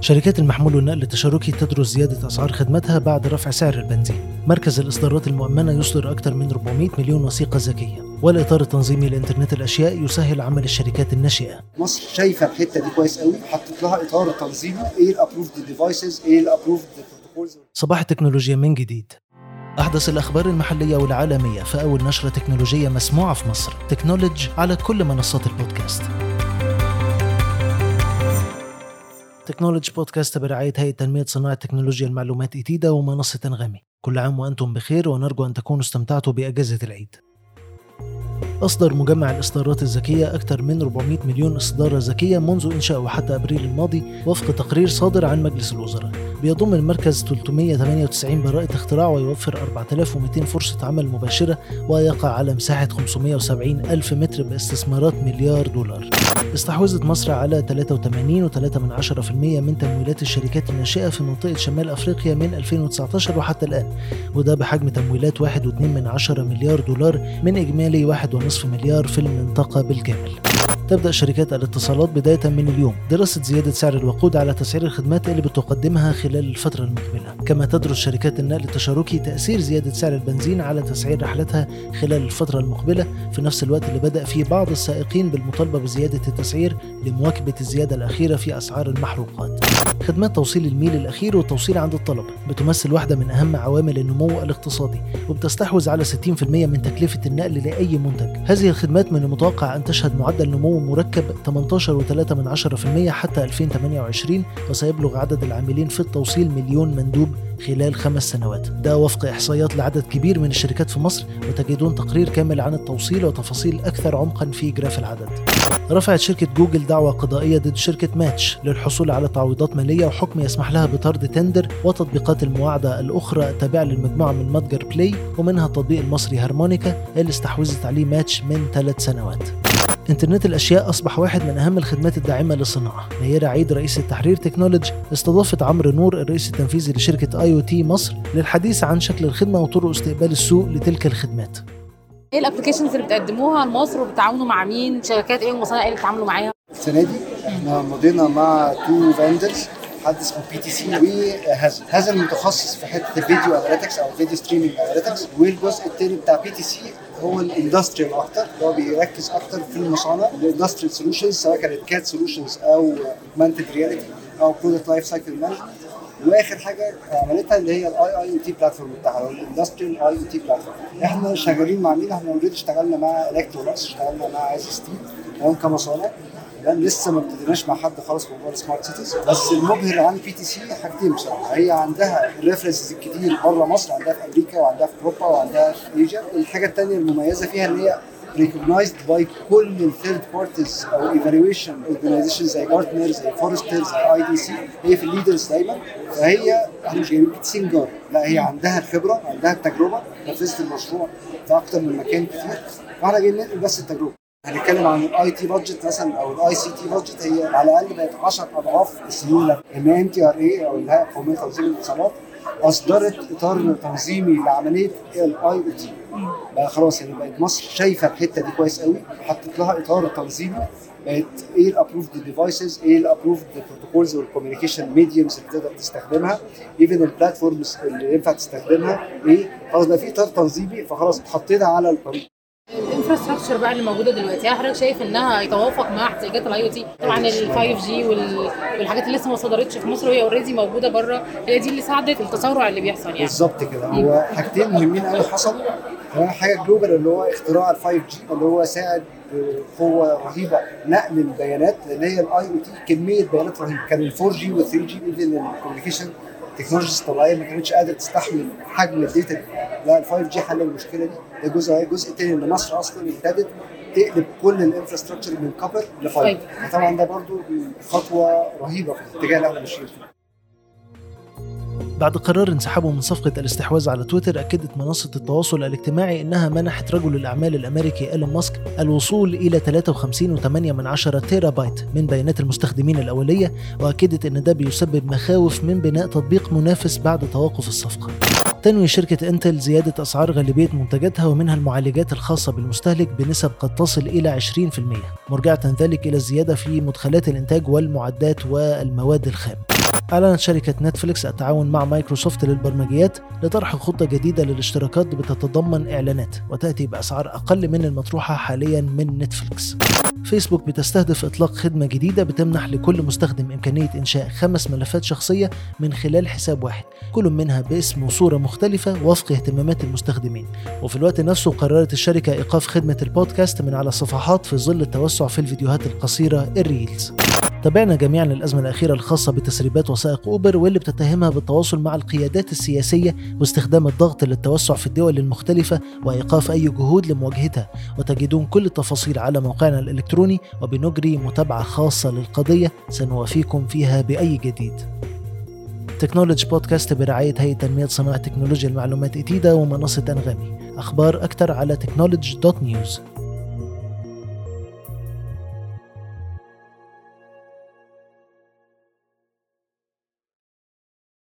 شركات المحمول والنقل التشاركي تدرس زيادة أسعار خدماتها بعد رفع سعر البنزين. مركز الإصدارات المؤمنة يصدر أكثر من 400 مليون وثيقة ذكية. والإطار التنظيمي لإنترنت الأشياء يسهل عمل الشركات الناشئة. مصر شايفة الحتة دي كويس قوي. حطت لها إطار تنظيمي. إيه ال approved devices إيه ال approved protocols صباح التكنولوجيا من جديد. أحدث الأخبار المحلية والعالمية في أول نشرة تكنولوجية مسموعة في مصر. تكنولوج على كل منصات البودكاست. تكنولوجي بودكاست برعاية هيئة تنمية صناعة تكنولوجيا المعلومات إتيدا ومنصة أنغامي كل عام وأنتم بخير ونرجو أن تكونوا استمتعتوا بأجازة العيد. أصدر مجمع الإصدارات الذكية أكثر من 400 مليون إصدارة ذكية منذ إنشائه حتى أبريل الماضي وفق تقرير صادر عن مجلس الوزراء. بيضم المركز 398 براءة اختراع ويوفر 4200 فرصة عمل مباشرة ويقع على مساحة 570 ألف متر باستثمارات مليار دولار. استحوذت مصر على 83.3% من تمويلات الشركات الناشئة في منطقة شمال أفريقيا من 2019 وحتى الآن وده بحجم تمويلات 1.2 مليار دولار من إجمالي 1.5 مليار في المنطقة بالكامل تبدأ شركات الاتصالات بداية من اليوم. دراسة زيادة سعر الوقود على تسعير الخدمات اللي بتقدمها خلال الفترة المقبلة. كما تدرس شركات النقل التشاركي تأثير زيادة سعر البنزين على تسعير رحلتها خلال الفترة المقبلة. في نفس الوقت اللي بدأ فيه بعض السائقين بالمطالبة بزيادة التسعير لمواكبة الزيادة الأخيرة في أسعار المحروقات. خدمات توصيل الميل الأخير والتوصيل عند الطلب بتمثل واحدة من أهم عوامل النمو الاقتصادي وبتستحوذ على 60% من تكلفة النقل لأي منتج. هذه الخدمات من المتوقع أن تشهد معدل نمو مركب 18.3% حتى 2028 وسيبلغ عدد العاملين في التوصيل مليون مندوب خلال خمس سنوات. ده وفق إحصائيات لعدد كبير من الشركات في مصر وتجدون تقرير كامل عن التوصيل وتفاصيل أكثر عمقا في جراف العدد. رفعت شركة جوجل دعوى قضائية ضد شركة ماتش للحصول على تعويضات مالية وحكم يسمح لها بطرد تندر وتطبيقات المواعدة الأخرى التابعة للمجموعة من متجر بلاي ومنها التطبيق المصري هارمونيكا اللي استحوذت عليه ماتش من ثلاث سنوات. انترنت الأشياء أصبح واحد من أهم الخدمات الداعمة للصناعه نيرة عيد رئيس التحرير تكنولوجي استضافت عمرو نور الرئيس التنفيذي لشركة IoT مصر للحديث عن شكل الخدمة وطرق استقبال السوق لتلك الخدمات. إيه ال applications اللي بتقدموها لمصر وبتتعاونوا مع مين؟ شركات إيه ومصانع إيه اللي بتتعاملوا معاها؟ السنة دي إحنا مضينا مع two vendors حد اسمه PTC وهازل هازل متخصص في حتة ال video analytics أو video streaming analytics والجزء الثاني بتاع PTC هو ال industrial أكتر هو بيركز أكتر في المصانع ال industrial solutions سواء كانت CAD solutions أو augmented reality أو product lifecycle management وآخر حاجة عملتها اللي هي ال IIoT platform بتاعها ال industrial IoT platform إحنا شغالين مع مين؟ إحنا already اشتغلنا مع electronics اشتغلنا مع SST كمصانع. تمام لسه ما ابتديناش مع حد خالص في موضوع ال smart cities بس المبهر عن PTC حاجتين بصراحة. هي عندها references كتير بره مصر عندها في أمريكا وعندها في أوروبا وعندها في ايجا الحاجة الثانية المميزة فيها إن هي recognized by كل ال third parties أو evaluation organization زي جارتنر زي فورستر زي IDC هي في ال leaders دايما. فهي إحنا مش جايبين teenager لا هي عندها الخبرة عندها التجربة نفذت المشروع في أكتر من مكان كتير. وإحنا جايين ننقل بس التجربة. هنتكلم عن ال IT budget مثلا أو ال ICT budget هي على الأقل بقت 10 أضعاف السيوله ان NTRA أو الهيئه القوميه لتنظيم الاتصالات أصدرت إطار تنظيمي لعملية ال IoT بقى خلاص يعني بقت مصر شايفة الحتة دي كويس قوي حطت لها إطار تنظيمي بقت إيه ال approved devices إيه ال approved protocols وال communication mediums اللي تقدر تستخدمها even ال platforms اللي ينفع تستخدمها إيه؟ خلاص بقى في إطار تنظيمي فخلاص اتحطينا على الطريق ال infrastructure بقى اللي موجوده دلوقتي. هل حضرتك شايف إنها يتوافق مع احتياجات ال IoT طبعا ال 5G والحاجات اللي لسه ما صدرتش في مصر وهي already موجودة بره هي دي اللي ساعدت التسارع اللي بيحصل يعني. بالظبط كده. هو حاجتين مهمين قوي حصلوا هو حاجة global اللي هو اختراع ال 5G اللي هو ساعد بقوه رهيبة نقل البيانات لأن هي ال IoT كمية بيانات رهيبة. كان ال 4G وال 3G even ال communication technologies الطبيعيه ما كانتش قادرة تستحمل حجم ال data لا ال 5G حل المشكلة دي. ده جزء الجزء الثاني إن مصر أصلا ابتدت تقلب كل ال infrastructure من copper ل fiber فطبعا ده برضو خطوة رهيبة في الاتجاه اللي إحنا ماشيين فيه بعد قرار انسحابه من صفقة الاستحواذ على تويتر أكدت منصة التواصل الاجتماعي إنها منحت رجل الأعمال الأمريكي إيلون ماسك الوصول إلى 53.8 من عشرة تيرا بايت من بيانات المستخدمين الأولية وأكدت إن ده بيسبب مخاوف من بناء تطبيق منافس بعد توقف الصفقة. تنوي شركة إنتل زيادة أسعار غالبية منتجاتها ومنها المعالجات الخاصة بالمستهلك بنسب قد تصل إلى 20% مرجعة ذلك إلى الزيادة في مدخلات الإنتاج والمعدات والمواد الخام. أعلنت شركة نتفليكس التعاون مع مايكروسوفت للبرمجيات لطرح خطة جديدة للاشتراكات بتتضمن إعلانات وتأتي بأسعار أقل من المطروحة حاليا من نتفليكس. فيسبوك بتستهدف إطلاق خدمة جديدة بتمنح لكل مستخدم إمكانية إنشاء خمس ملفات شخصية من خلال حساب واحد كل منها باسم وصورة مختلفة وفق اهتمامات المستخدمين. وفي الوقت نفسه قررت الشركة إيقاف خدمة البودكاست من على الصفحات في ظل التوسع في الفيديوهات القصيرة الريلز. تابعنا جميعا الأزمة الأخيرة الخاصة بتسريبات وثائق أوبر واللي بتتهمها بالتواصل مع القيادات السياسية واستخدام الضغط للتوسع في الدول المختلفة وإيقاف أي جهود لمواجهتها. وتجدون كل التفاصيل على موقعنا الإلكتروني وبنجري متابعة خاصة للقضية سنوافيكم فيها بأي جديد. Technology Podcast برعاية هيئة تنمية صناعة تكنولوجيا المعلومات إتيدا ومنصة أنغامي. أخبار أكثر على technology dot news